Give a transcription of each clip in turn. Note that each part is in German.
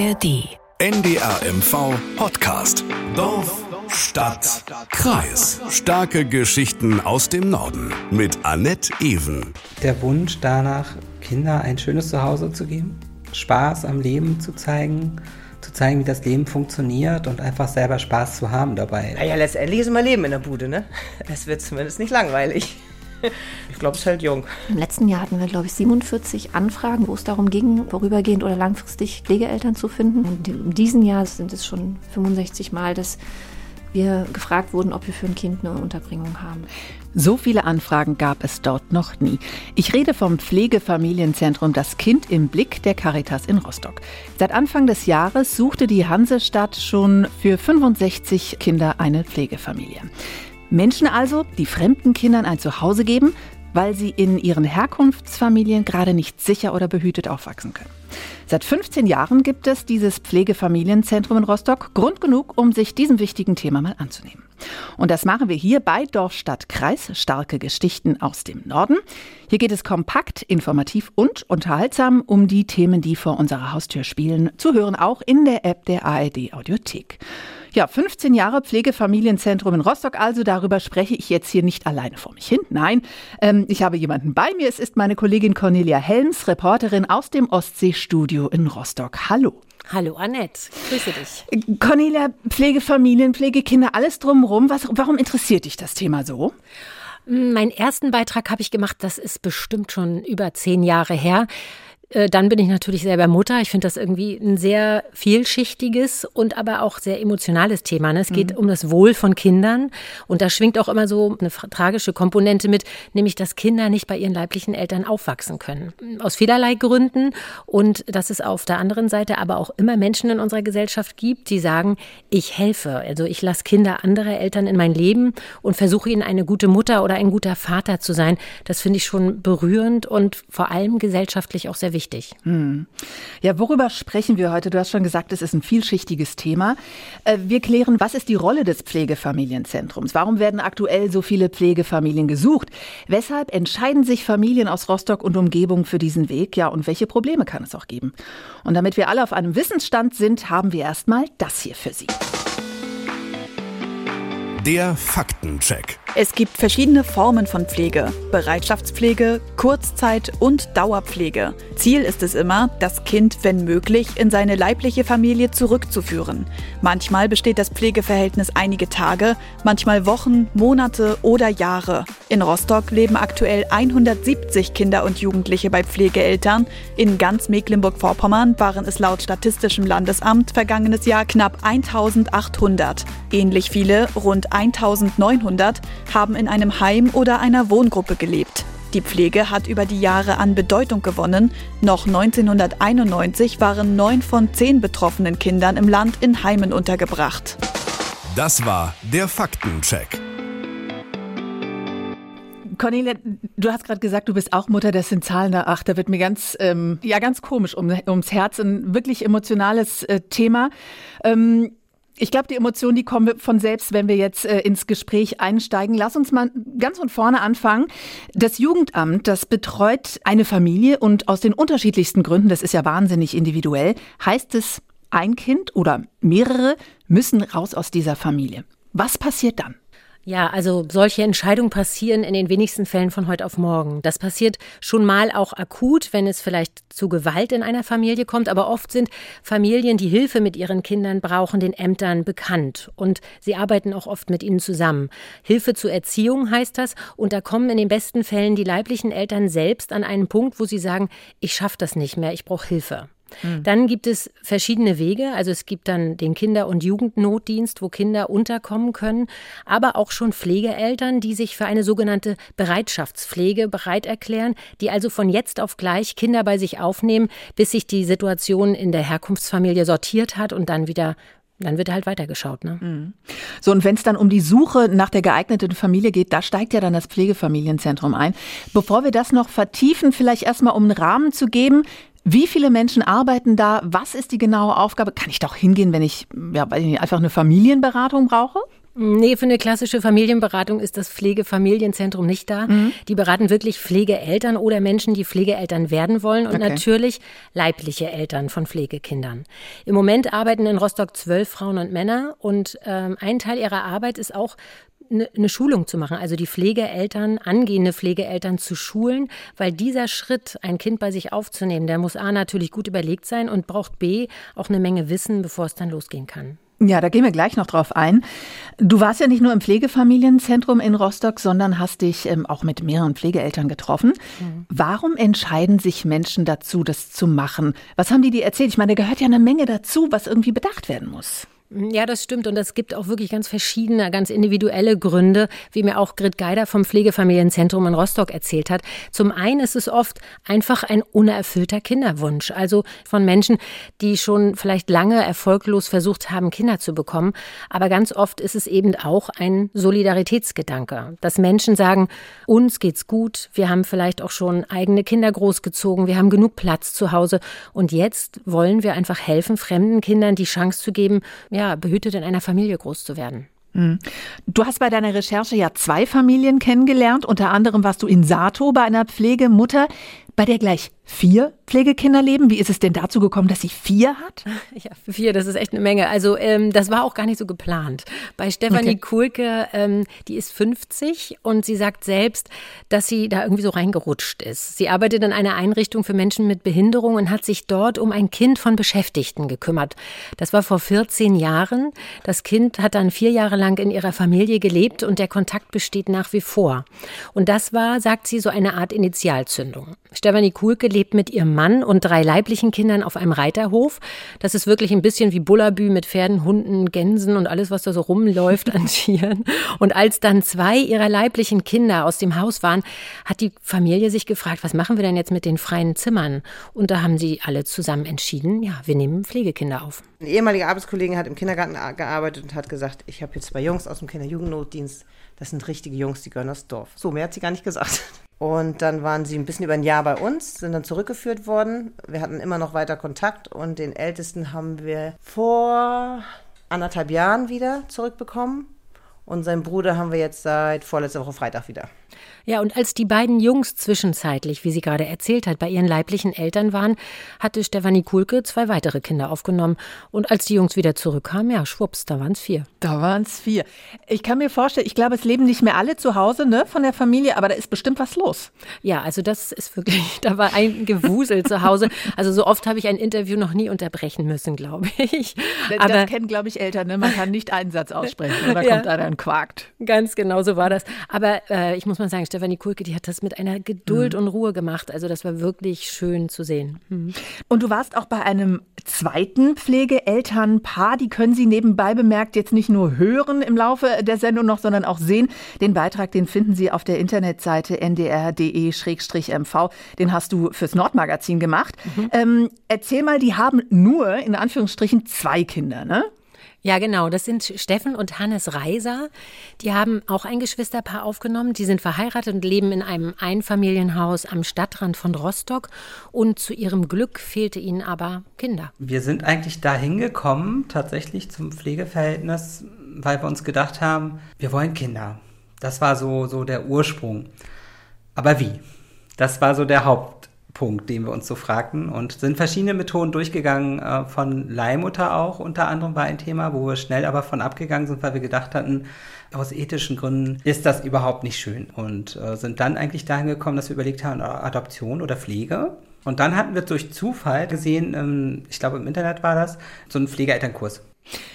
ARD. NDR MV Podcast. Dorf, Stadt, Kreis. Starke Geschichten aus dem Norden. Mit Annette Ewen. Der Wunsch danach, Kinder ein schönes Zuhause zu geben, Spaß am Leben zu zeigen, zu zeigen, wie das Leben funktioniert und einfach selber Spaß zu haben dabei. Naja, letztendlich ist immer Leben in der Bude, ne? Es wird zumindest nicht langweilig. Ich glaube, es hält jung. Im letzten Jahr hatten wir, glaube ich, 47 Anfragen, wo es darum ging, vorübergehend oder langfristig Pflegeeltern zu finden. Und in diesem Jahr sind es schon 65 Mal, dass wir gefragt wurden, ob wir für ein Kind eine Unterbringung haben. So viele Anfragen gab es dort noch nie. Ich rede vom Pflegefamilienzentrum Das Kind im Blick der Caritas in Rostock. Seit Anfang des Jahres suchte die Hansestadt schon für 65 Kinder eine Pflegefamilie. Menschen also, die fremden Kindern ein Zuhause geben, weil sie in ihren Herkunftsfamilien gerade nicht sicher oder behütet aufwachsen können. Seit 15 Jahren gibt es dieses Pflegefamilienzentrum in Rostock. Grund genug, um sich diesem wichtigen Thema mal anzunehmen. Und das machen wir hier bei Dorf, Stadt, Kreis. Starke Geschichten aus dem Norden. Hier geht es kompakt, informativ und unterhaltsam um die Themen, die vor unserer Haustür spielen. Zu hören auch in der App der ARD Audiothek. Ja, 15 Jahre Pflegefamilienzentrum in Rostock. Also darüber spreche ich jetzt hier nicht alleine vor mich hin. Nein, ähm, ich habe jemanden bei mir. Es ist meine Kollegin Cornelia Helms, Reporterin aus dem Ostseestudio in Rostock. Hallo. Hallo Annette, grüße dich. Cornelia, Pflegefamilien, Pflegekinder, alles drumherum. Was, warum interessiert dich das Thema so? Meinen ersten Beitrag habe ich gemacht, das ist bestimmt schon über zehn Jahre her. Äh, dann bin ich natürlich selber Mutter. Ich finde das irgendwie ein sehr vielschichtiges und aber auch sehr emotionales Thema. Ne? Es geht mhm. um das Wohl von Kindern und da schwingt auch immer so eine tragische Komponente mit, nämlich dass Kinder nicht bei ihren leiblichen Eltern aufwachsen können. Aus vielerlei Gründen und dass es auf der anderen Seite aber auch immer Menschen in unserer Gesellschaft gibt, die sagen, ich helfe. Also ich lasse Kinder anderer Eltern in mein Leben und versuche ihnen eine gute Mutter oder ein guter Vater zu sein. Das finde ich schon berührend und vor allem gesellschaftlich auch sehr wichtig wichtig. Hm. Ja, worüber sprechen wir heute? Du hast schon gesagt, es ist ein vielschichtiges Thema. Äh, wir klären, was ist die Rolle des Pflegefamilienzentrums? Warum werden aktuell so viele Pflegefamilien gesucht? Weshalb entscheiden sich Familien aus Rostock und Umgebung für diesen Weg? Ja, und welche Probleme kann es auch geben? Und damit wir alle auf einem Wissensstand sind, haben wir erstmal das hier für Sie. Der Faktencheck. Es gibt verschiedene Formen von Pflege. Bereitschaftspflege, Kurzzeit und Dauerpflege. Ziel ist es immer, das Kind, wenn möglich, in seine leibliche Familie zurückzuführen. Manchmal besteht das Pflegeverhältnis einige Tage, manchmal Wochen, Monate oder Jahre. In Rostock leben aktuell 170 Kinder und Jugendliche bei Pflegeeltern. In ganz Mecklenburg-Vorpommern waren es laut Statistischem Landesamt vergangenes Jahr knapp 1800. Ähnlich viele, rund 1900, haben in einem Heim oder einer Wohngruppe gelebt. Die Pflege hat über die Jahre an Bedeutung gewonnen. Noch 1991 waren neun von zehn betroffenen Kindern im Land in Heimen untergebracht. Das war der Faktencheck. Cornelia, du hast gerade gesagt, du bist auch Mutter, das sind Zahlen da. Ach, da wird mir ganz, ähm, ja, ganz komisch um, ums Herz. Ein wirklich emotionales äh, Thema. Ähm, ich glaube, die Emotionen, die kommen von selbst, wenn wir jetzt äh, ins Gespräch einsteigen. Lass uns mal ganz von vorne anfangen. Das Jugendamt, das betreut eine Familie und aus den unterschiedlichsten Gründen, das ist ja wahnsinnig individuell, heißt es, ein Kind oder mehrere müssen raus aus dieser Familie. Was passiert dann? Ja, also solche Entscheidungen passieren in den wenigsten Fällen von heute auf morgen. Das passiert schon mal auch akut, wenn es vielleicht zu Gewalt in einer Familie kommt, aber oft sind Familien, die Hilfe mit ihren Kindern brauchen, den Ämtern bekannt und sie arbeiten auch oft mit ihnen zusammen. Hilfe zur Erziehung heißt das und da kommen in den besten Fällen die leiblichen Eltern selbst an einen Punkt, wo sie sagen, ich schaffe das nicht mehr, ich brauche Hilfe. Mhm. Dann gibt es verschiedene Wege. Also es gibt dann den Kinder- und Jugendnotdienst, wo Kinder unterkommen können, aber auch schon Pflegeeltern, die sich für eine sogenannte Bereitschaftspflege bereit erklären, die also von jetzt auf gleich Kinder bei sich aufnehmen, bis sich die Situation in der Herkunftsfamilie sortiert hat und dann wieder dann wird halt weitergeschaut. Ne? Mhm. So, und wenn es dann um die Suche nach der geeigneten Familie geht, da steigt ja dann das Pflegefamilienzentrum ein. Bevor wir das noch vertiefen, vielleicht erstmal um einen Rahmen zu geben, wie viele Menschen arbeiten da? Was ist die genaue Aufgabe? Kann ich doch hingehen, wenn ich ja, einfach eine Familienberatung brauche? Nee, für eine klassische Familienberatung ist das Pflegefamilienzentrum nicht da. Mhm. Die beraten wirklich Pflegeeltern oder Menschen, die Pflegeeltern werden wollen und okay. natürlich leibliche Eltern von Pflegekindern. Im Moment arbeiten in Rostock zwölf Frauen und Männer und ähm, ein Teil ihrer Arbeit ist auch eine ne Schulung zu machen, also die Pflegeeltern, angehende Pflegeeltern zu schulen, weil dieser Schritt, ein Kind bei sich aufzunehmen, der muss A natürlich gut überlegt sein und braucht B auch eine Menge Wissen, bevor es dann losgehen kann. Ja, da gehen wir gleich noch drauf ein. Du warst ja nicht nur im Pflegefamilienzentrum in Rostock, sondern hast dich ähm, auch mit mehreren Pflegeeltern getroffen. Mhm. Warum entscheiden sich Menschen dazu, das zu machen? Was haben die dir erzählt? Ich meine, da gehört ja eine Menge dazu, was irgendwie bedacht werden muss. Ja, das stimmt. Und es gibt auch wirklich ganz verschiedene, ganz individuelle Gründe, wie mir auch Grit Geider vom Pflegefamilienzentrum in Rostock erzählt hat. Zum einen ist es oft einfach ein unerfüllter Kinderwunsch. Also von Menschen, die schon vielleicht lange erfolglos versucht haben, Kinder zu bekommen. Aber ganz oft ist es eben auch ein Solidaritätsgedanke, dass Menschen sagen, uns geht's gut. Wir haben vielleicht auch schon eigene Kinder großgezogen. Wir haben genug Platz zu Hause. Und jetzt wollen wir einfach helfen, fremden Kindern die Chance zu geben, ja, behütet in einer Familie groß zu werden. Hm. Du hast bei deiner Recherche ja zwei Familien kennengelernt. Unter anderem warst du in Sato bei einer Pflegemutter, bei der gleich vier Pflegekinder leben. Wie ist es denn dazu gekommen, dass sie vier hat? Ja, vier, das ist echt eine Menge. Also ähm, das war auch gar nicht so geplant. Bei Stefanie okay. Kuhlke, ähm, die ist 50 und sie sagt selbst, dass sie da irgendwie so reingerutscht ist. Sie arbeitet in einer Einrichtung für Menschen mit Behinderung und hat sich dort um ein Kind von Beschäftigten gekümmert. Das war vor 14 Jahren. Das Kind hat dann vier Jahre lang in ihrer Familie gelebt und der Kontakt besteht nach wie vor. Und das war, sagt sie, so eine Art Initialzündung. Stefanie Kuhlke lebt mit ihrem Mann und drei leiblichen Kindern auf einem Reiterhof. Das ist wirklich ein bisschen wie Bullabü mit Pferden, Hunden, Gänsen und alles, was da so rumläuft an Tieren. Und als dann zwei ihrer leiblichen Kinder aus dem Haus waren, hat die Familie sich gefragt, was machen wir denn jetzt mit den freien Zimmern? Und da haben sie alle zusammen entschieden, ja, wir nehmen Pflegekinder auf. Ein ehemaliger Arbeitskollege hat im Kindergarten gearbeitet und hat gesagt, ich habe jetzt zwei Jungs aus dem Kinderjugendnotdienst, das sind richtige Jungs, die gehören aus Dorf. So, mehr hat sie gar nicht gesagt. Und dann waren sie ein bisschen über ein Jahr bei uns, sind dann zurückgeführt worden. Wir hatten immer noch weiter Kontakt und den Ältesten haben wir vor anderthalb Jahren wieder zurückbekommen. Und seinen Bruder haben wir jetzt seit vorletzter Woche Freitag wieder. Ja, und als die beiden Jungs zwischenzeitlich, wie sie gerade erzählt hat, bei ihren leiblichen Eltern waren, hatte Stefanie Kuhlke zwei weitere Kinder aufgenommen. Und als die Jungs wieder zurückkamen, ja, schwupps, da waren es vier. Da waren es vier. Ich kann mir vorstellen, ich glaube, es leben nicht mehr alle zu Hause ne, von der Familie, aber da ist bestimmt was los. Ja, also das ist wirklich, da war ein Gewusel zu Hause. Also so oft habe ich ein Interview noch nie unterbrechen müssen, glaube ich. Aber das kennen, glaube ich, Eltern. Ne? Man kann nicht einen Satz aussprechen oder ja, kommt einer und quakt. Ganz genau so war das. Aber äh, ich muss mal sagen, Stefanie Kulke, die hat das mit einer Geduld mhm. und Ruhe gemacht. Also das war wirklich schön zu sehen. Mhm. Und du warst auch bei einem zweiten Pflegeelternpaar. Die können Sie nebenbei bemerkt jetzt nicht nur hören im Laufe der Sendung noch, sondern auch sehen. Den Beitrag, den finden Sie auf der Internetseite ndr.de-mv. Den hast du fürs Nordmagazin gemacht. Mhm. Ähm, erzähl mal, die haben nur in Anführungsstrichen zwei Kinder, ne? Ja, genau. Das sind Steffen und Hannes Reiser. Die haben auch ein Geschwisterpaar aufgenommen. Die sind verheiratet und leben in einem Einfamilienhaus am Stadtrand von Rostock. Und zu ihrem Glück fehlte ihnen aber Kinder. Wir sind eigentlich da hingekommen, tatsächlich zum Pflegeverhältnis, weil wir uns gedacht haben, wir wollen Kinder. Das war so, so der Ursprung. Aber wie? Das war so der Haupt Punkt, den wir uns so fragten und sind verschiedene Methoden durchgegangen, äh, von Leihmutter auch unter anderem war ein Thema, wo wir schnell aber von abgegangen sind, weil wir gedacht hatten, aus ethischen Gründen ist das überhaupt nicht schön und äh, sind dann eigentlich dahin gekommen, dass wir überlegt haben, Adoption oder Pflege. Und dann hatten wir durch Zufall gesehen, ähm, ich glaube im Internet war das, so einen Pflegeelternkurs.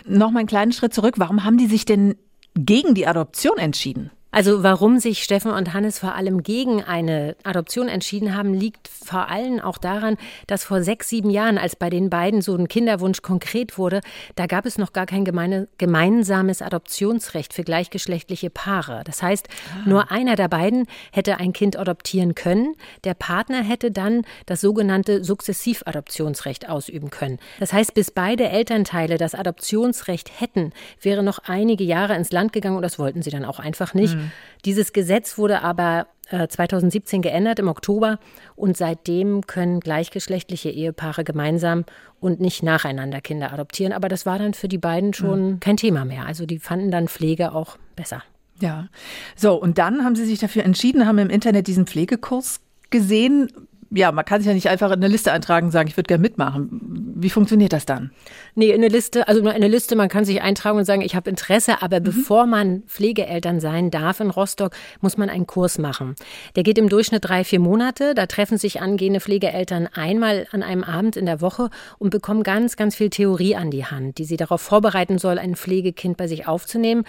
Nochmal einen kleinen Schritt zurück. Warum haben die sich denn gegen die Adoption entschieden? Also warum sich Steffen und Hannes vor allem gegen eine Adoption entschieden haben, liegt vor allem auch daran, dass vor sechs, sieben Jahren, als bei den beiden so ein Kinderwunsch konkret wurde, da gab es noch gar kein gemeine, gemeinsames Adoptionsrecht für gleichgeschlechtliche Paare. Das heißt, ah. nur einer der beiden hätte ein Kind adoptieren können. Der Partner hätte dann das sogenannte Sukzessivadoptionsrecht ausüben können. Das heißt, bis beide Elternteile das Adoptionsrecht hätten, wäre noch einige Jahre ins Land gegangen und das wollten sie dann auch einfach nicht. Mhm. Mhm. Dieses Gesetz wurde aber 2017 äh, geändert im Oktober und seitdem können gleichgeschlechtliche Ehepaare gemeinsam und nicht nacheinander Kinder adoptieren. Aber das war dann für die beiden schon mhm. kein Thema mehr. Also die fanden dann Pflege auch besser. Ja. So, und dann haben sie sich dafür entschieden, haben im Internet diesen Pflegekurs gesehen ja, man kann sich ja nicht einfach in eine Liste eintragen und sagen, ich würde gerne mitmachen. Wie funktioniert das dann? Nee, in eine Liste, also in eine Liste, man kann sich eintragen und sagen, ich habe Interesse, aber mhm. bevor man Pflegeeltern sein darf in Rostock, muss man einen Kurs machen. Der geht im Durchschnitt drei, vier Monate. Da treffen sich angehende Pflegeeltern einmal an einem Abend in der Woche und bekommen ganz, ganz viel Theorie an die Hand, die sie darauf vorbereiten soll, ein Pflegekind bei sich aufzunehmen.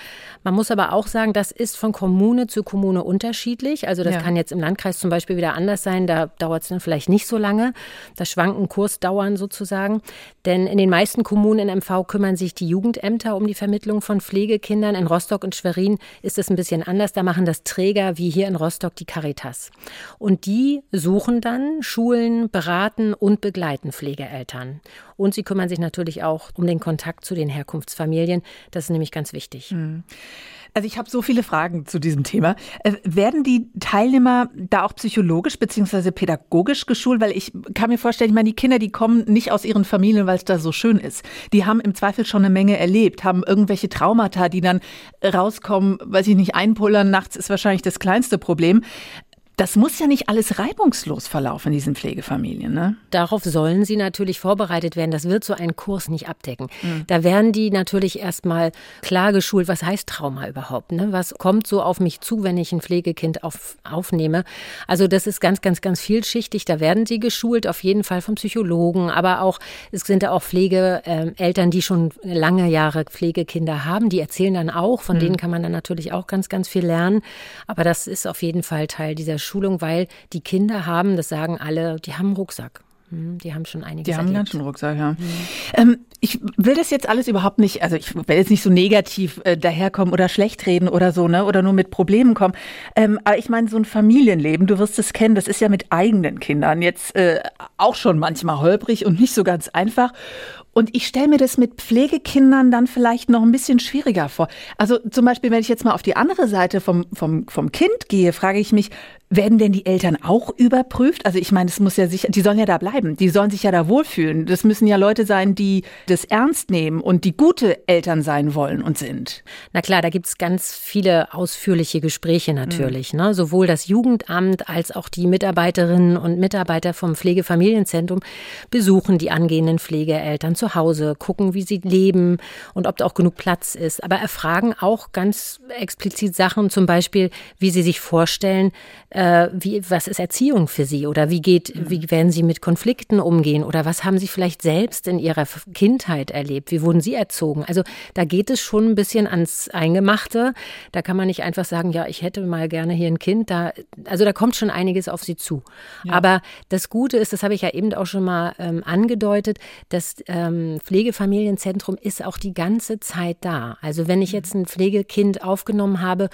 Man muss aber auch sagen, das ist von Kommune zu Kommune unterschiedlich. Also das ja. kann jetzt im Landkreis zum Beispiel wieder anders sein. Da dauert es dann vielleicht nicht so lange. Da schwanken Kursdauern sozusagen. Denn in den meisten Kommunen in MV kümmern sich die Jugendämter um die Vermittlung von Pflegekindern. In Rostock und Schwerin ist es ein bisschen anders. Da machen das Träger wie hier in Rostock die Caritas. Und die suchen dann Schulen, beraten und begleiten Pflegeeltern. Und sie kümmern sich natürlich auch um den Kontakt zu den Herkunftsfamilien. Das ist nämlich ganz wichtig. Mhm. Also ich habe so viele Fragen zu diesem Thema. Äh, werden die Teilnehmer da auch psychologisch bzw. pädagogisch geschult? Weil ich kann mir vorstellen, ich meine, die Kinder, die kommen nicht aus ihren Familien, weil es da so schön ist. Die haben im Zweifel schon eine Menge erlebt, haben irgendwelche Traumata, die dann rauskommen, weiß ich nicht, einpullern nachts ist wahrscheinlich das kleinste Problem. Das muss ja nicht alles reibungslos verlaufen in diesen Pflegefamilien. Ne? Darauf sollen sie natürlich vorbereitet werden. Das wird so ein Kurs nicht abdecken. Mhm. Da werden die natürlich erstmal klar geschult, was heißt Trauma überhaupt? Ne? Was kommt so auf mich zu, wenn ich ein Pflegekind auf, aufnehme? Also das ist ganz, ganz, ganz vielschichtig. Da werden sie geschult, auf jeden Fall vom Psychologen, aber auch, es sind da auch Pflegeeltern, die schon lange Jahre Pflegekinder haben. Die erzählen dann auch, von mhm. denen kann man dann natürlich auch ganz, ganz viel lernen. Aber das ist auf jeden Fall Teil dieser Schulung, weil die Kinder haben, das sagen alle, die haben einen Rucksack. Hm, die haben schon einiges Die haben erlebt. einen Rucksack, ja. Mhm. Ähm, ich will das jetzt alles überhaupt nicht, also ich will jetzt nicht so negativ äh, daherkommen oder schlecht reden oder so, ne, oder nur mit Problemen kommen. Ähm, aber ich meine, so ein Familienleben, du wirst es kennen, das ist ja mit eigenen Kindern jetzt äh, auch schon manchmal holprig und nicht so ganz einfach. Und ich stelle mir das mit Pflegekindern dann vielleicht noch ein bisschen schwieriger vor. Also zum Beispiel, wenn ich jetzt mal auf die andere Seite vom, vom, vom Kind gehe, frage ich mich, werden denn die Eltern auch überprüft? Also ich meine, es muss ja sicher, die sollen ja da bleiben, die sollen sich ja da wohlfühlen. Das müssen ja Leute sein, die das ernst nehmen und die gute Eltern sein wollen und sind. Na klar, da gibt's ganz viele ausführliche Gespräche natürlich. Mhm. Ne? Sowohl das Jugendamt als auch die Mitarbeiterinnen und Mitarbeiter vom Pflegefamilienzentrum besuchen die angehenden Pflegeeltern zu Hause, gucken, wie sie leben und ob da auch genug Platz ist. Aber erfragen auch ganz explizit Sachen, zum Beispiel, wie sie sich vorstellen, äh, wie, was ist Erziehung für Sie oder wie geht, mhm. wie werden Sie mit Konflikten umgehen oder was haben Sie vielleicht selbst in Ihrer Kindheit erlebt? Wie wurden Sie erzogen? Also da geht es schon ein bisschen ans Eingemachte. Da kann man nicht einfach sagen, ja, ich hätte mal gerne hier ein Kind. Da, also da kommt schon einiges auf Sie zu. Ja. Aber das Gute ist, das habe ich ja eben auch schon mal ähm, angedeutet, das ähm, Pflegefamilienzentrum ist auch die ganze Zeit da. Also wenn ich mhm. jetzt ein Pflegekind aufgenommen habe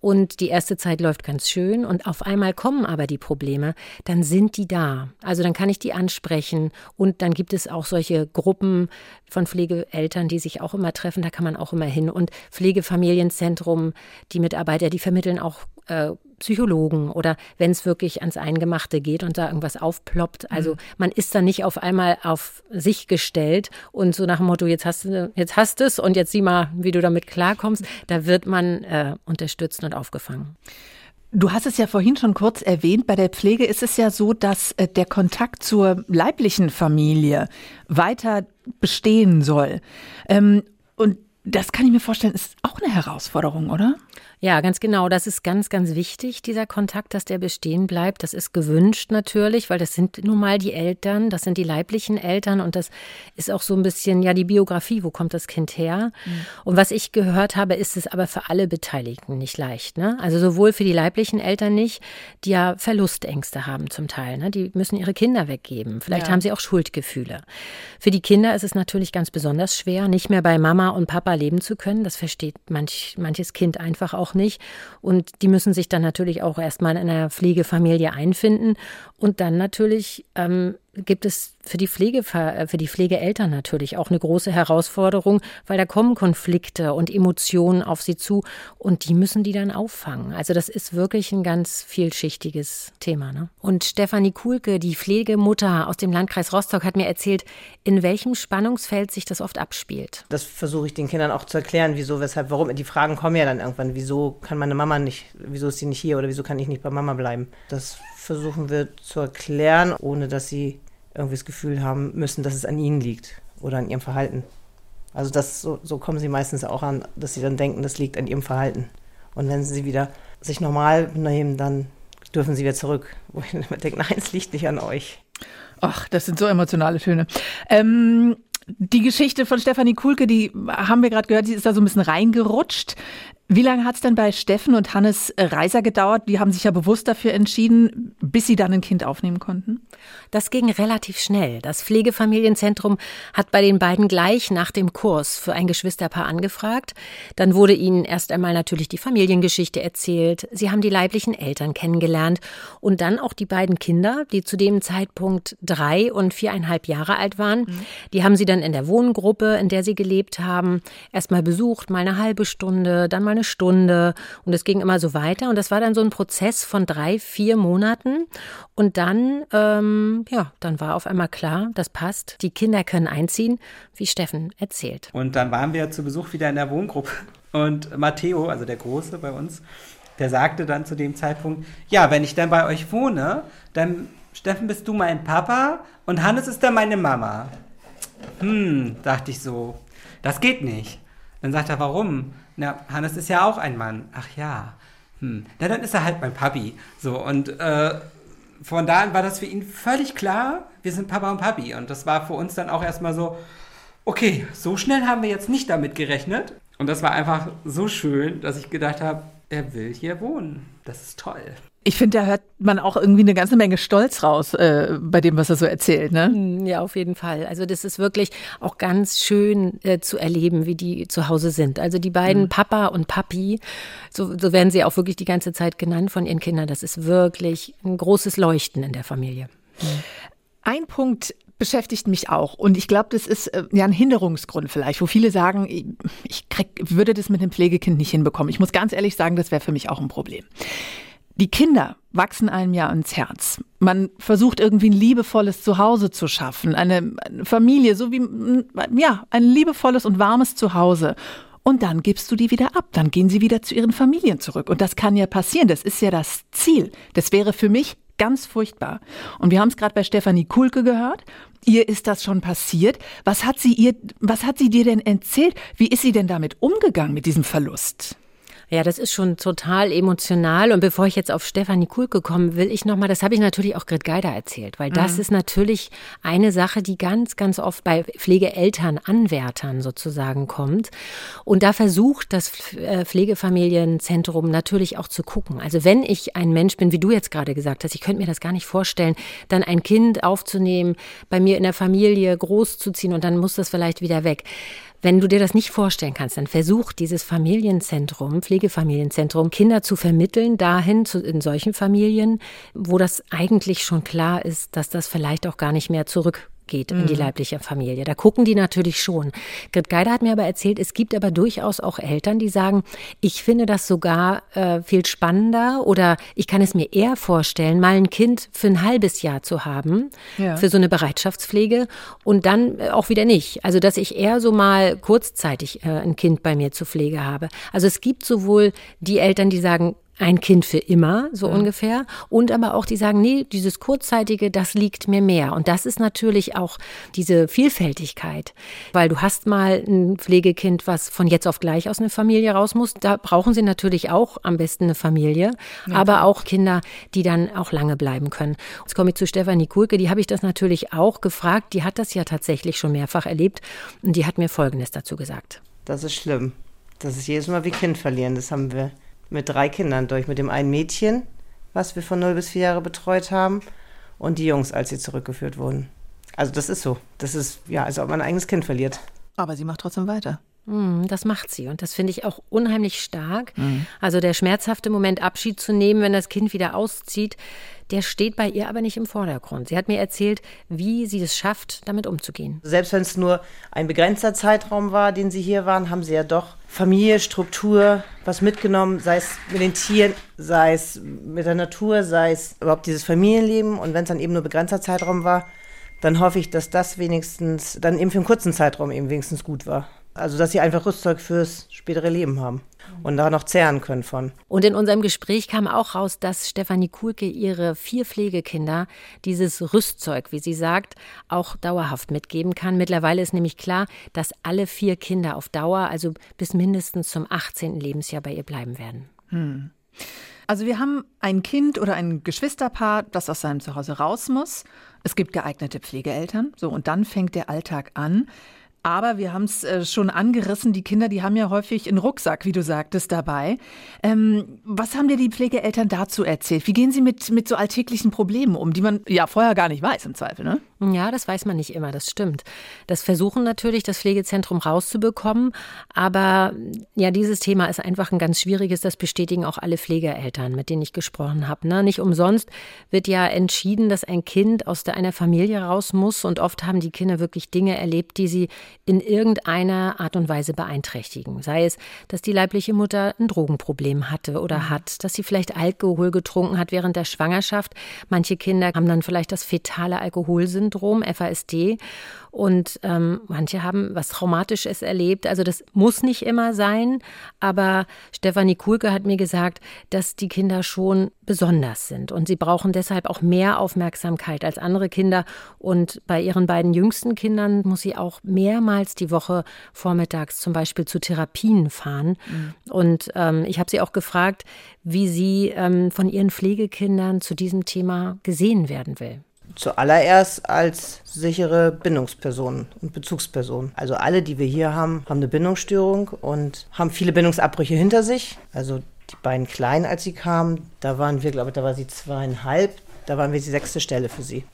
und die erste Zeit läuft ganz schön und auf einmal kommen aber die Probleme, dann sind die da. Also dann kann ich die ansprechen und dann gibt es auch solche Gruppen von Pflegeeltern, die sich auch immer treffen, da kann man auch immer hin und Pflegefamilienzentrum, die Mitarbeiter, die vermitteln auch äh, Psychologen oder wenn es wirklich ans Eingemachte geht und da irgendwas aufploppt. Also mhm. man ist dann nicht auf einmal auf sich gestellt und so nach dem Motto, jetzt hast du, jetzt hast es und jetzt sieh mal, wie du damit klarkommst. Da wird man äh, unterstützt und aufgefangen. Du hast es ja vorhin schon kurz erwähnt, bei der Pflege ist es ja so, dass äh, der Kontakt zur leiblichen Familie weiter bestehen soll. Ähm, und das kann ich mir vorstellen, ist auch eine Herausforderung, oder? Ja, ganz genau. Das ist ganz, ganz wichtig, dieser Kontakt, dass der bestehen bleibt. Das ist gewünscht natürlich, weil das sind nun mal die Eltern, das sind die leiblichen Eltern und das ist auch so ein bisschen, ja, die Biografie, wo kommt das Kind her? Mhm. Und was ich gehört habe, ist es aber für alle Beteiligten nicht leicht. Ne? Also sowohl für die leiblichen Eltern nicht, die ja Verlustängste haben zum Teil. Ne? Die müssen ihre Kinder weggeben. Vielleicht ja. haben sie auch Schuldgefühle. Für die Kinder ist es natürlich ganz besonders schwer, nicht mehr bei Mama und Papa leben zu können. Das versteht manch, manches Kind einfach auch nicht. Und die müssen sich dann natürlich auch erstmal in einer Pflegefamilie einfinden. Und dann natürlich ähm, gibt es für die Pflege, äh, für die Pflegeeltern natürlich auch eine große Herausforderung, weil da kommen Konflikte und Emotionen auf sie zu und die müssen die dann auffangen. Also das ist wirklich ein ganz vielschichtiges Thema. Ne? Und Stefanie Kuhlke, die Pflegemutter aus dem Landkreis Rostock, hat mir erzählt, in welchem Spannungsfeld sich das oft abspielt. Das versuche ich den Kindern auch zu erklären, wieso, weshalb, warum. Die Fragen kommen ja dann irgendwann, wieso kann meine Mama nicht, wieso ist sie nicht hier oder wieso kann ich nicht bei Mama bleiben. Das versuchen wir zu erklären, ohne dass sie irgendwie das Gefühl haben müssen, dass es an ihnen liegt oder an ihrem Verhalten. Also das, so, so kommen sie meistens auch an, dass sie dann denken, das liegt an ihrem Verhalten. Und wenn sie wieder sich normal nehmen, dann dürfen sie wieder zurück. Wo ich immer denke, nein, es liegt nicht an euch. Ach, das sind so emotionale Töne. Ähm, die Geschichte von Stefanie Kuhlke, die haben wir gerade gehört, die ist da so ein bisschen reingerutscht. Wie lange hat es denn bei Steffen und Hannes Reiser gedauert? Die haben sich ja bewusst dafür entschieden, bis sie dann ein Kind aufnehmen konnten. Das ging relativ schnell. Das Pflegefamilienzentrum hat bei den beiden gleich nach dem Kurs für ein Geschwisterpaar angefragt. Dann wurde ihnen erst einmal natürlich die Familiengeschichte erzählt. Sie haben die leiblichen Eltern kennengelernt und dann auch die beiden Kinder, die zu dem Zeitpunkt drei und viereinhalb Jahre alt waren. Mhm. Die haben sie dann in der Wohngruppe, in der sie gelebt haben, erst mal besucht, mal eine halbe Stunde, dann mal eine Stunde und es ging immer so weiter. Und das war dann so ein Prozess von drei, vier Monaten. Und dann, ähm, ja, dann war auf einmal klar, das passt. Die Kinder können einziehen, wie Steffen erzählt. Und dann waren wir zu Besuch wieder in der Wohngruppe. Und Matteo, also der Große bei uns, der sagte dann zu dem Zeitpunkt, ja, wenn ich dann bei euch wohne, dann, Steffen, bist du mein Papa und Hannes ist dann meine Mama. Hm, dachte ich so, das geht nicht. Dann sagt er, warum? Na, Hannes ist ja auch ein Mann. Ach ja. Hm. Na, dann ist er halt mein Papi. So, und äh, von da an war das für ihn völlig klar, wir sind Papa und Papi. Und das war für uns dann auch erstmal so, okay, so schnell haben wir jetzt nicht damit gerechnet. Und das war einfach so schön, dass ich gedacht habe, er will hier wohnen. Das ist toll. Ich finde, da hört man auch irgendwie eine ganze Menge Stolz raus äh, bei dem, was er so erzählt. Ne? Hm, ja, auf jeden Fall. Also das ist wirklich auch ganz schön äh, zu erleben, wie die zu Hause sind. Also die beiden mhm. Papa und Papi, so, so werden sie auch wirklich die ganze Zeit genannt von ihren Kindern. Das ist wirklich ein großes Leuchten in der Familie. Mhm. Ein Punkt, beschäftigt mich auch. Und ich glaube, das ist äh, ja ein Hinderungsgrund vielleicht, wo viele sagen, ich, ich krieg, würde das mit dem Pflegekind nicht hinbekommen. Ich muss ganz ehrlich sagen, das wäre für mich auch ein Problem. Die Kinder wachsen einem ja ins Herz. Man versucht irgendwie ein liebevolles Zuhause zu schaffen, eine Familie, so wie, ja, ein liebevolles und warmes Zuhause. Und dann gibst du die wieder ab. Dann gehen sie wieder zu ihren Familien zurück. Und das kann ja passieren. Das ist ja das Ziel. Das wäre für mich ganz furchtbar. Und wir haben es gerade bei Stefanie Kulke gehört. Ihr ist das schon passiert. Was hat sie ihr, was hat sie dir denn erzählt? Wie ist sie denn damit umgegangen mit diesem Verlust? Ja, das ist schon total emotional. Und bevor ich jetzt auf Stefanie Kuhlke komme, will ich nochmal, das habe ich natürlich auch Grit Geider erzählt, weil das mhm. ist natürlich eine Sache, die ganz, ganz oft bei Pflegeeltern, Anwärtern sozusagen kommt. Und da versucht das äh, Pflegefamilienzentrum natürlich auch zu gucken. Also wenn ich ein Mensch bin, wie du jetzt gerade gesagt hast, ich könnte mir das gar nicht vorstellen, dann ein Kind aufzunehmen, bei mir in der Familie großzuziehen und dann muss das vielleicht wieder weg. Wenn du dir das nicht vorstellen kannst, dann versuch dieses Familienzentrum, Pflegefamilienzentrum, Kinder zu vermitteln dahin zu, in solchen Familien, wo das eigentlich schon klar ist, dass das vielleicht auch gar nicht mehr zurück geht in die mhm. leibliche Familie. Da gucken die natürlich schon. Grit Geider hat mir aber erzählt, es gibt aber durchaus auch Eltern, die sagen, ich finde das sogar äh, viel spannender oder ich kann es mir eher vorstellen, mal ein Kind für ein halbes Jahr zu haben, ja. für so eine Bereitschaftspflege und dann äh, auch wieder nicht. Also, dass ich eher so mal kurzzeitig äh, ein Kind bei mir zur Pflege habe. Also es gibt sowohl die Eltern, die sagen, ein Kind für immer, so mhm. ungefähr. Und aber auch die sagen, nee, dieses Kurzzeitige, das liegt mir mehr. Und das ist natürlich auch diese Vielfältigkeit. Weil du hast mal ein Pflegekind, was von jetzt auf gleich aus einer Familie raus muss. Da brauchen sie natürlich auch am besten eine Familie. Ja. Aber auch Kinder, die dann auch lange bleiben können. Jetzt komme ich zu Stefanie Kulke, die habe ich das natürlich auch gefragt. Die hat das ja tatsächlich schon mehrfach erlebt. Und die hat mir Folgendes dazu gesagt. Das ist schlimm. Das ist jedes Mal wie Kind verlieren. Das haben wir mit drei Kindern durch. Mit dem einen Mädchen, was wir von 0 bis 4 Jahre betreut haben, und die Jungs, als sie zurückgeführt wurden. Also das ist so. Das ist, ja, als ob man ein eigenes Kind verliert. Aber sie macht trotzdem weiter. Hm, das macht sie und das finde ich auch unheimlich stark. Mhm. Also der schmerzhafte Moment, Abschied zu nehmen, wenn das Kind wieder auszieht, der steht bei ihr aber nicht im Vordergrund. Sie hat mir erzählt, wie sie es schafft, damit umzugehen. Selbst wenn es nur ein begrenzter Zeitraum war, den sie hier waren, haben sie ja doch Familie, Struktur, was mitgenommen, sei es mit den Tieren, sei es mit der Natur, sei es überhaupt dieses Familienleben. Und wenn es dann eben nur begrenzter Zeitraum war, dann hoffe ich, dass das wenigstens dann eben für einen kurzen Zeitraum eben wenigstens gut war. Also, dass sie einfach Rüstzeug fürs spätere Leben haben und da noch zehren können von. Und in unserem Gespräch kam auch raus, dass Stefanie Kuhlke ihre vier Pflegekinder dieses Rüstzeug, wie sie sagt, auch dauerhaft mitgeben kann. Mittlerweile ist nämlich klar, dass alle vier Kinder auf Dauer, also bis mindestens zum 18. Lebensjahr bei ihr bleiben werden. Hm. Also wir haben ein Kind oder ein Geschwisterpaar, das aus seinem Zuhause raus muss. Es gibt geeignete Pflegeeltern. So, und dann fängt der Alltag an. Aber wir haben es äh, schon angerissen, die Kinder, die haben ja häufig einen Rucksack, wie du sagtest, dabei. Ähm, was haben dir die Pflegeeltern dazu erzählt? Wie gehen sie mit, mit so alltäglichen Problemen um, die man ja vorher gar nicht weiß im Zweifel, ne? Ja, das weiß man nicht immer, das stimmt. Das versuchen natürlich das Pflegezentrum rauszubekommen, aber ja, dieses Thema ist einfach ein ganz schwieriges, das bestätigen auch alle Pflegeeltern, mit denen ich gesprochen habe. Ne? Nicht umsonst wird ja entschieden, dass ein Kind aus der, einer Familie raus muss und oft haben die Kinder wirklich Dinge erlebt, die sie in irgendeiner Art und Weise beeinträchtigen. Sei es, dass die leibliche Mutter ein Drogenproblem hatte oder mhm. hat, dass sie vielleicht Alkohol getrunken hat während der Schwangerschaft. Manche Kinder haben dann vielleicht das fetale Alkoholsyndrom, FASD. Und ähm, manche haben was Traumatisches erlebt. Also das muss nicht immer sein. Aber Stefanie Kuhlke hat mir gesagt, dass die Kinder schon besonders sind. Und sie brauchen deshalb auch mehr Aufmerksamkeit als andere Kinder. Und bei ihren beiden jüngsten Kindern muss sie auch mehrmals die Woche vormittags zum Beispiel zu Therapien fahren. Mhm. Und ähm, ich habe sie auch gefragt, wie sie ähm, von ihren Pflegekindern zu diesem Thema gesehen werden will zuallererst als sichere Bindungspersonen und Bezugspersonen. Also alle, die wir hier haben, haben eine Bindungsstörung und haben viele Bindungsabbrüche hinter sich. Also die beiden Kleinen, als sie kamen, da waren wir, glaube ich, da war sie zweieinhalb, da waren wir die sechste Stelle für sie.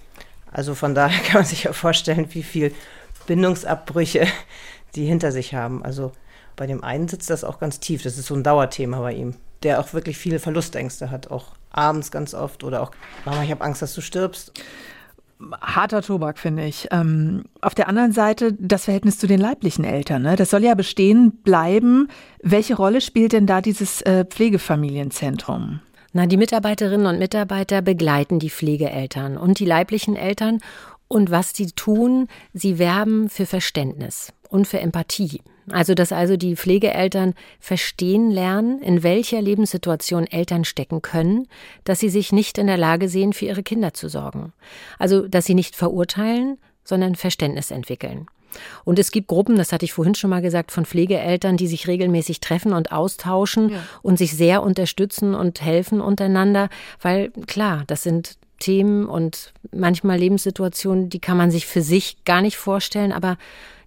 Also von daher kann man sich ja vorstellen, wie viel Bindungsabbrüche die hinter sich haben. Also bei dem einen sitzt das auch ganz tief. Das ist so ein Dauerthema bei ihm, der auch wirklich viele Verlustängste hat, auch abends ganz oft oder auch, Mama, ich habe Angst, dass du stirbst. Harter Tobak, finde ich. Ähm, auf der anderen Seite das Verhältnis zu den leiblichen Eltern. Ne? Das soll ja bestehen bleiben. Welche Rolle spielt denn da dieses äh, Pflegefamilienzentrum? Na, die Mitarbeiterinnen und Mitarbeiter begleiten die Pflegeeltern und die leiblichen Eltern. Und was sie tun, sie werben für Verständnis und für Empathie. Also, dass also die Pflegeeltern verstehen lernen, in welcher Lebenssituation Eltern stecken können, dass sie sich nicht in der Lage sehen, für ihre Kinder zu sorgen. Also, dass sie nicht verurteilen, sondern Verständnis entwickeln. Und es gibt Gruppen, das hatte ich vorhin schon mal gesagt, von Pflegeeltern, die sich regelmäßig treffen und austauschen ja. und sich sehr unterstützen und helfen untereinander, weil klar, das sind Themen und manchmal Lebenssituationen, die kann man sich für sich gar nicht vorstellen, aber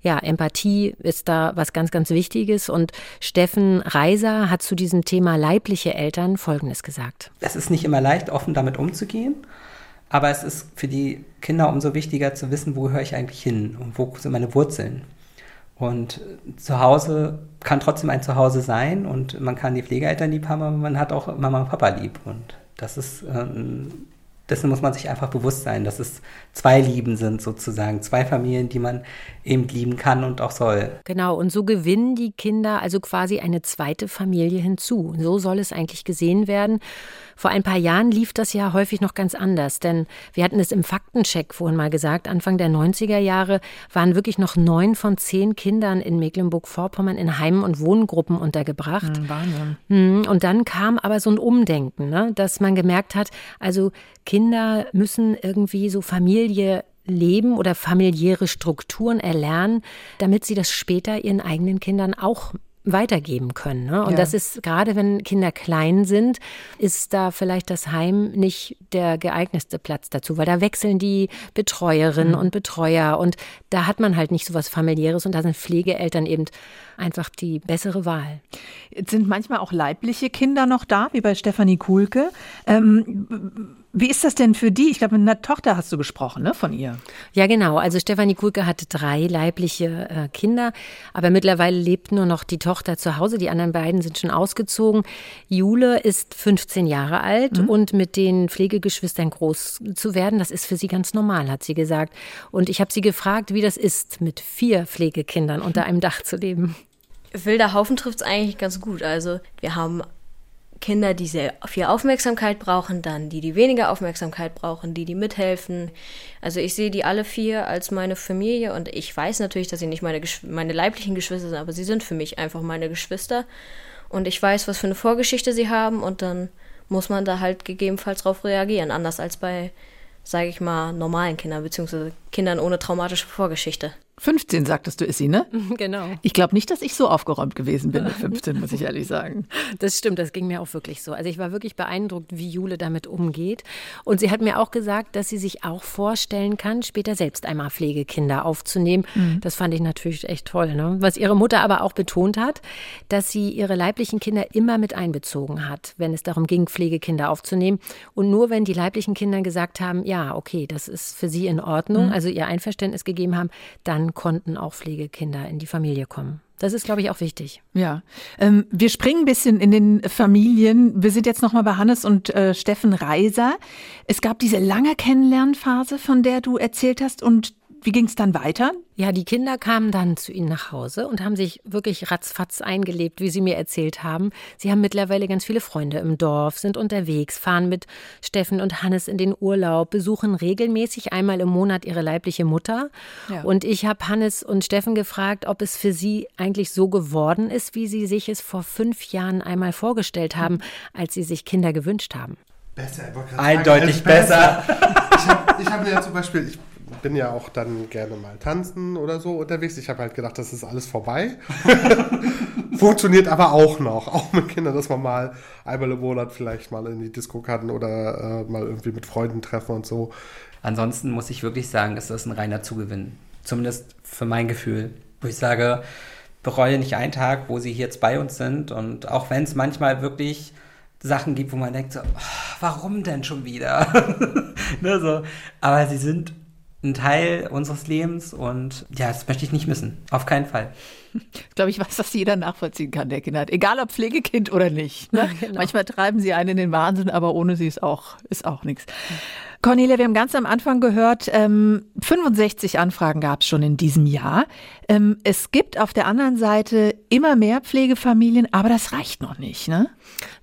ja, Empathie ist da was ganz, ganz Wichtiges. Und Steffen Reiser hat zu diesem Thema leibliche Eltern Folgendes gesagt. Es ist nicht immer leicht, offen damit umzugehen. Aber es ist für die Kinder umso wichtiger zu wissen, wo gehöre ich eigentlich hin und wo sind meine Wurzeln. Und zu Hause kann trotzdem ein Zuhause sein und man kann die Pflegeeltern lieb haben, aber man hat auch Mama und Papa lieb. Und das ist ähm, dessen muss man sich einfach bewusst sein, dass es zwei Lieben sind sozusagen, zwei Familien, die man eben lieben kann und auch soll. Genau, und so gewinnen die Kinder also quasi eine zweite Familie hinzu. So soll es eigentlich gesehen werden. Vor ein paar Jahren lief das ja häufig noch ganz anders, denn wir hatten es im Faktencheck vorhin mal gesagt, Anfang der 90er Jahre waren wirklich noch neun von zehn Kindern in Mecklenburg-Vorpommern in Heimen und Wohngruppen untergebracht. Hm, Wahnsinn. Hm, und dann kam aber so ein Umdenken, ne, dass man gemerkt hat, also Kinder müssen irgendwie so Familie leben oder familiäre Strukturen erlernen, damit sie das später ihren eigenen Kindern auch weitergeben können. Ne? Und ja. das ist gerade, wenn Kinder klein sind, ist da vielleicht das Heim nicht der geeignetste Platz dazu, weil da wechseln die Betreuerinnen mhm. und Betreuer und da hat man halt nicht so was familiäres und da sind Pflegeeltern eben einfach die bessere Wahl. Jetzt sind manchmal auch leibliche Kinder noch da, wie bei Stefanie Kuhlke. Ähm, Wie ist das denn für die? Ich glaube, mit einer Tochter hast du gesprochen, ne, von ihr. Ja, genau. Also Stefanie Kulke hatte drei leibliche äh, Kinder, aber mittlerweile lebt nur noch die Tochter zu Hause. Die anderen beiden sind schon ausgezogen. Jule ist 15 Jahre alt mhm. und mit den Pflegegeschwistern groß zu werden, das ist für sie ganz normal, hat sie gesagt. Und ich habe sie gefragt, wie das ist, mit vier Pflegekindern unter einem Dach zu leben. Wilder Haufen trifft es eigentlich ganz gut. Also wir haben Kinder, die sehr viel Aufmerksamkeit brauchen, dann die, die weniger Aufmerksamkeit brauchen, die, die mithelfen. Also ich sehe die alle vier als meine Familie und ich weiß natürlich, dass sie nicht meine, meine leiblichen Geschwister sind, aber sie sind für mich einfach meine Geschwister. Und ich weiß, was für eine Vorgeschichte sie haben und dann muss man da halt gegebenenfalls drauf reagieren, anders als bei, sage ich mal, normalen Kindern, beziehungsweise Kindern ohne traumatische Vorgeschichte. 15, sagtest du, ist sie, ne? Genau. Ich glaube nicht, dass ich so aufgeräumt gewesen bin mit 15, muss ich ehrlich sagen. Das stimmt, das ging mir auch wirklich so. Also ich war wirklich beeindruckt, wie Jule damit umgeht. Und sie hat mir auch gesagt, dass sie sich auch vorstellen kann, später selbst einmal Pflegekinder aufzunehmen. Mhm. Das fand ich natürlich echt toll. Ne? Was ihre Mutter aber auch betont hat, dass sie ihre leiblichen Kinder immer mit einbezogen hat, wenn es darum ging, Pflegekinder aufzunehmen. Und nur wenn die leiblichen Kinder gesagt haben, ja, okay, das ist für sie in Ordnung, mhm. also ihr Einverständnis gegeben haben, dann konnten auch Pflegekinder in die Familie kommen. Das ist, glaube ich, auch wichtig. Ja. Ähm, wir springen ein bisschen in den Familien. Wir sind jetzt nochmal bei Hannes und äh, Steffen Reiser. Es gab diese lange Kennenlernphase, von der du erzählt hast, und wie ging es dann weiter? Ja, die Kinder kamen dann zu ihnen nach Hause und haben sich wirklich ratzfatz eingelebt, wie sie mir erzählt haben. Sie haben mittlerweile ganz viele Freunde im Dorf, sind unterwegs, fahren mit Steffen und Hannes in den Urlaub, besuchen regelmäßig einmal im Monat ihre leibliche Mutter. Ja. Und ich habe Hannes und Steffen gefragt, ob es für sie eigentlich so geworden ist, wie sie sich es vor fünf Jahren einmal vorgestellt haben, als sie sich Kinder gewünscht haben. Besser, eindeutig besser. besser. Ich habe hab mir ja zum Beispiel, ich bin ja auch dann gerne mal tanzen oder so unterwegs. Ich habe halt gedacht, das ist alles vorbei. Funktioniert aber auch noch, auch mit Kindern, dass man mal einmal im Monat vielleicht mal in die Disco kann oder äh, mal irgendwie mit Freunden treffen und so. Ansonsten muss ich wirklich sagen, ist das ein reiner Zugewinn. Zumindest für mein Gefühl. Wo ich sage, bereue nicht einen Tag, wo sie jetzt bei uns sind. Und auch wenn es manchmal wirklich Sachen gibt, wo man denkt, so, oh, warum denn schon wieder? ne, so. Aber sie sind ein Teil unseres Lebens und ja, das möchte ich nicht missen. Auf keinen Fall. Ich glaube, ich weiß, dass jeder nachvollziehen kann, der Kinder hat. Egal ob Pflegekind oder nicht. Ne? Genau. Manchmal treiben sie einen in den Wahnsinn, aber ohne sie ist auch, ist auch nichts. Cornelia, wir haben ganz am Anfang gehört, ähm, 65 Anfragen gab es schon in diesem Jahr. Ähm, es gibt auf der anderen Seite immer mehr Pflegefamilien, aber das reicht noch nicht, ne?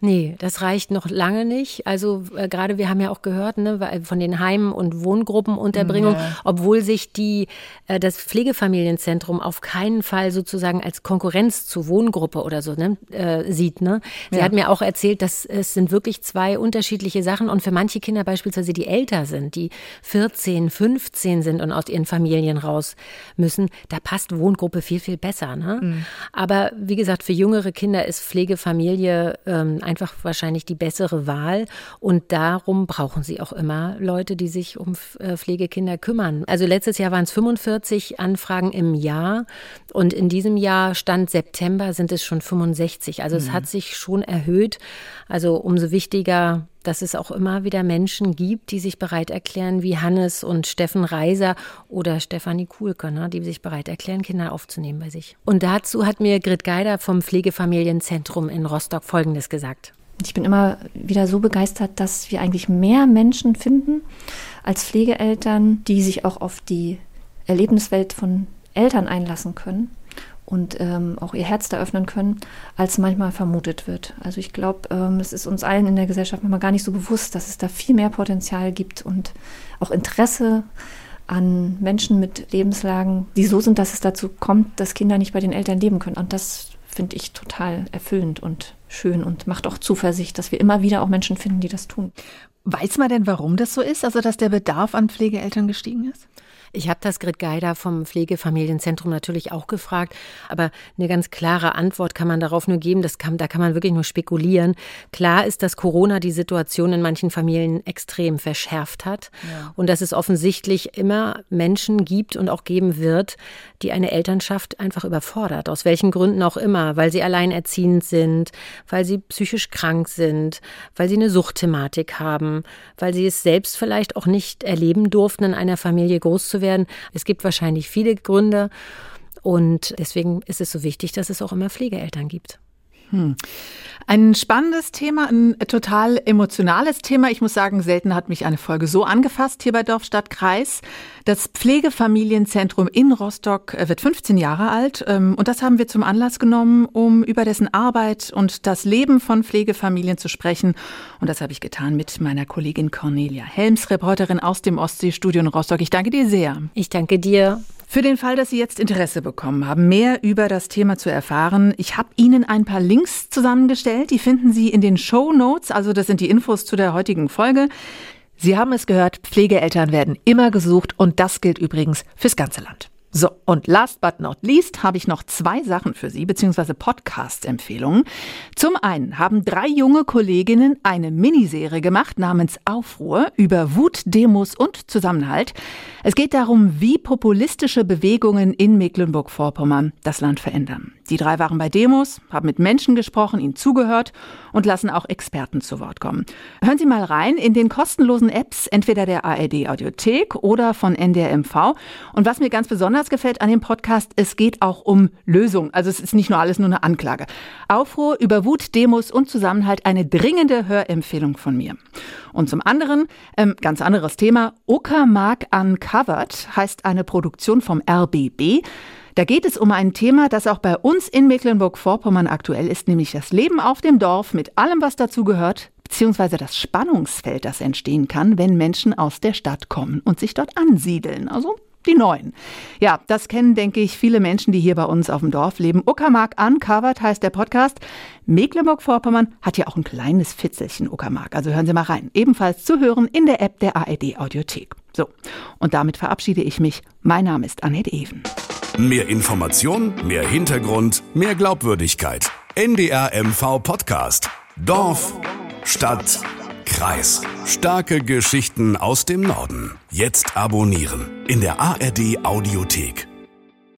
Nee, das reicht noch lange nicht. Also äh, gerade wir haben ja auch gehört ne, von den Heimen und Wohngruppenunterbringung, ja. obwohl sich die, äh, das Pflegefamilienzentrum auf keinen Fall sozusagen als Konkurrenz zur Wohngruppe oder so ne, äh, sieht. Ne? Sie ja. hat mir auch erzählt, dass es sind wirklich zwei unterschiedliche Sachen und für manche Kinder beispielsweise, die älter sind, die 14, 15 sind und aus ihren Familien raus müssen, da passt Wohngruppe viel, viel besser. Ne? Mhm. Aber wie gesagt, für jüngere Kinder ist Pflegefamilie ähm, einfach wahrscheinlich die bessere Wahl. Und darum brauchen sie auch immer Leute, die sich um äh, Pflegekinder kümmern. Also letztes Jahr waren es 45 Anfragen im Jahr und in diesem Jahr Stand September sind es schon 65. Also mhm. es hat sich schon erhöht. Also umso wichtiger, dass es auch immer wieder Menschen gibt, die sich bereit erklären, wie Hannes und Steffen Reiser oder Stefanie Kuhlke, ne, die sich bereit erklären, Kinder aufzunehmen bei sich. Und dazu hat mir Grit Geider vom Pflegefamilienzentrum in Rostock Folgendes gesagt. Ich bin immer wieder so begeistert, dass wir eigentlich mehr Menschen finden als Pflegeeltern, die sich auch auf die Erlebniswelt von Eltern einlassen können und ähm, auch ihr Herz da öffnen können, als manchmal vermutet wird. Also ich glaube, ähm, es ist uns allen in der Gesellschaft manchmal gar nicht so bewusst, dass es da viel mehr Potenzial gibt und auch Interesse an Menschen mit Lebenslagen, die so sind, dass es dazu kommt, dass Kinder nicht bei den Eltern leben können. Und das finde ich total erfüllend und schön und macht auch Zuversicht, dass wir immer wieder auch Menschen finden, die das tun. Weiß man denn, warum das so ist? Also, dass der Bedarf an Pflegeeltern gestiegen ist? Ich habe das Grit Geider vom Pflegefamilienzentrum natürlich auch gefragt, aber eine ganz klare Antwort kann man darauf nur geben. Das kann, da kann man wirklich nur spekulieren. Klar ist, dass Corona die Situation in manchen Familien extrem verschärft hat ja. und dass es offensichtlich immer Menschen gibt und auch geben wird, die eine Elternschaft einfach überfordert, aus welchen Gründen auch immer, weil sie alleinerziehend sind, weil sie psychisch krank sind, weil sie eine Suchtthematik haben, weil sie es selbst vielleicht auch nicht erleben durften, in einer Familie groß zu werden. Es gibt wahrscheinlich viele Gründe und deswegen ist es so wichtig, dass es auch immer Pflegeeltern gibt. Hm. Ein spannendes Thema, ein total emotionales Thema. Ich muss sagen, selten hat mich eine Folge so angefasst hier bei Dorf, Stadt, Kreis. Das Pflegefamilienzentrum in Rostock äh, wird 15 Jahre alt ähm, und das haben wir zum Anlass genommen, um über dessen Arbeit und das Leben von Pflegefamilien zu sprechen. Und das habe ich getan mit meiner Kollegin Cornelia Helms, Reporterin aus dem Ostseestudio in Rostock. Ich danke dir sehr. Ich danke dir. Für den Fall, dass Sie jetzt Interesse bekommen haben, mehr über das Thema zu erfahren, ich habe Ihnen ein paar Links zusammengestellt. Die finden Sie in den Show Notes. Also das sind die Infos zu der heutigen Folge. Sie haben es gehört, Pflegeeltern werden immer gesucht und das gilt übrigens fürs ganze Land. So, und last but not least habe ich noch zwei Sachen für Sie, beziehungsweise Podcast-Empfehlungen. Zum einen haben drei junge Kolleginnen eine Miniserie gemacht namens Aufruhr über Wut, Demos und Zusammenhalt. Es geht darum, wie populistische Bewegungen in Mecklenburg-Vorpommern das Land verändern. Die drei waren bei Demos, haben mit Menschen gesprochen, ihnen zugehört und lassen auch Experten zu Wort kommen. Hören Sie mal rein in den kostenlosen Apps entweder der ARD Audiothek oder von NDRMV. Und was mir ganz besonders gefällt an dem Podcast, es geht auch um Lösungen. Also es ist nicht nur alles nur eine Anklage. Aufruhr über Wut, Demos und Zusammenhalt eine dringende Hörempfehlung von mir. Und zum anderen, ähm, ganz anderes Thema, Uckermark Uncovered heißt eine Produktion vom RBB. Da geht es um ein Thema, das auch bei uns in Mecklenburg-Vorpommern aktuell ist, nämlich das Leben auf dem Dorf mit allem, was dazu gehört, beziehungsweise das Spannungsfeld, das entstehen kann, wenn Menschen aus der Stadt kommen und sich dort ansiedeln. Also die Neuen. Ja, das kennen, denke ich, viele Menschen, die hier bei uns auf dem Dorf leben. Uckermark Uncovered heißt der Podcast. Mecklenburg-Vorpommern hat ja auch ein kleines Fitzelchen Uckermark. Also hören Sie mal rein. Ebenfalls zu hören in der App der ARD Audiothek. So, und damit verabschiede ich mich. Mein Name ist Annette Even. Mehr Information, mehr Hintergrund, mehr Glaubwürdigkeit. NDR MV Podcast. Dorf, Stadt, Kreis. Starke Geschichten aus dem Norden. Jetzt abonnieren in der ARD Audiothek.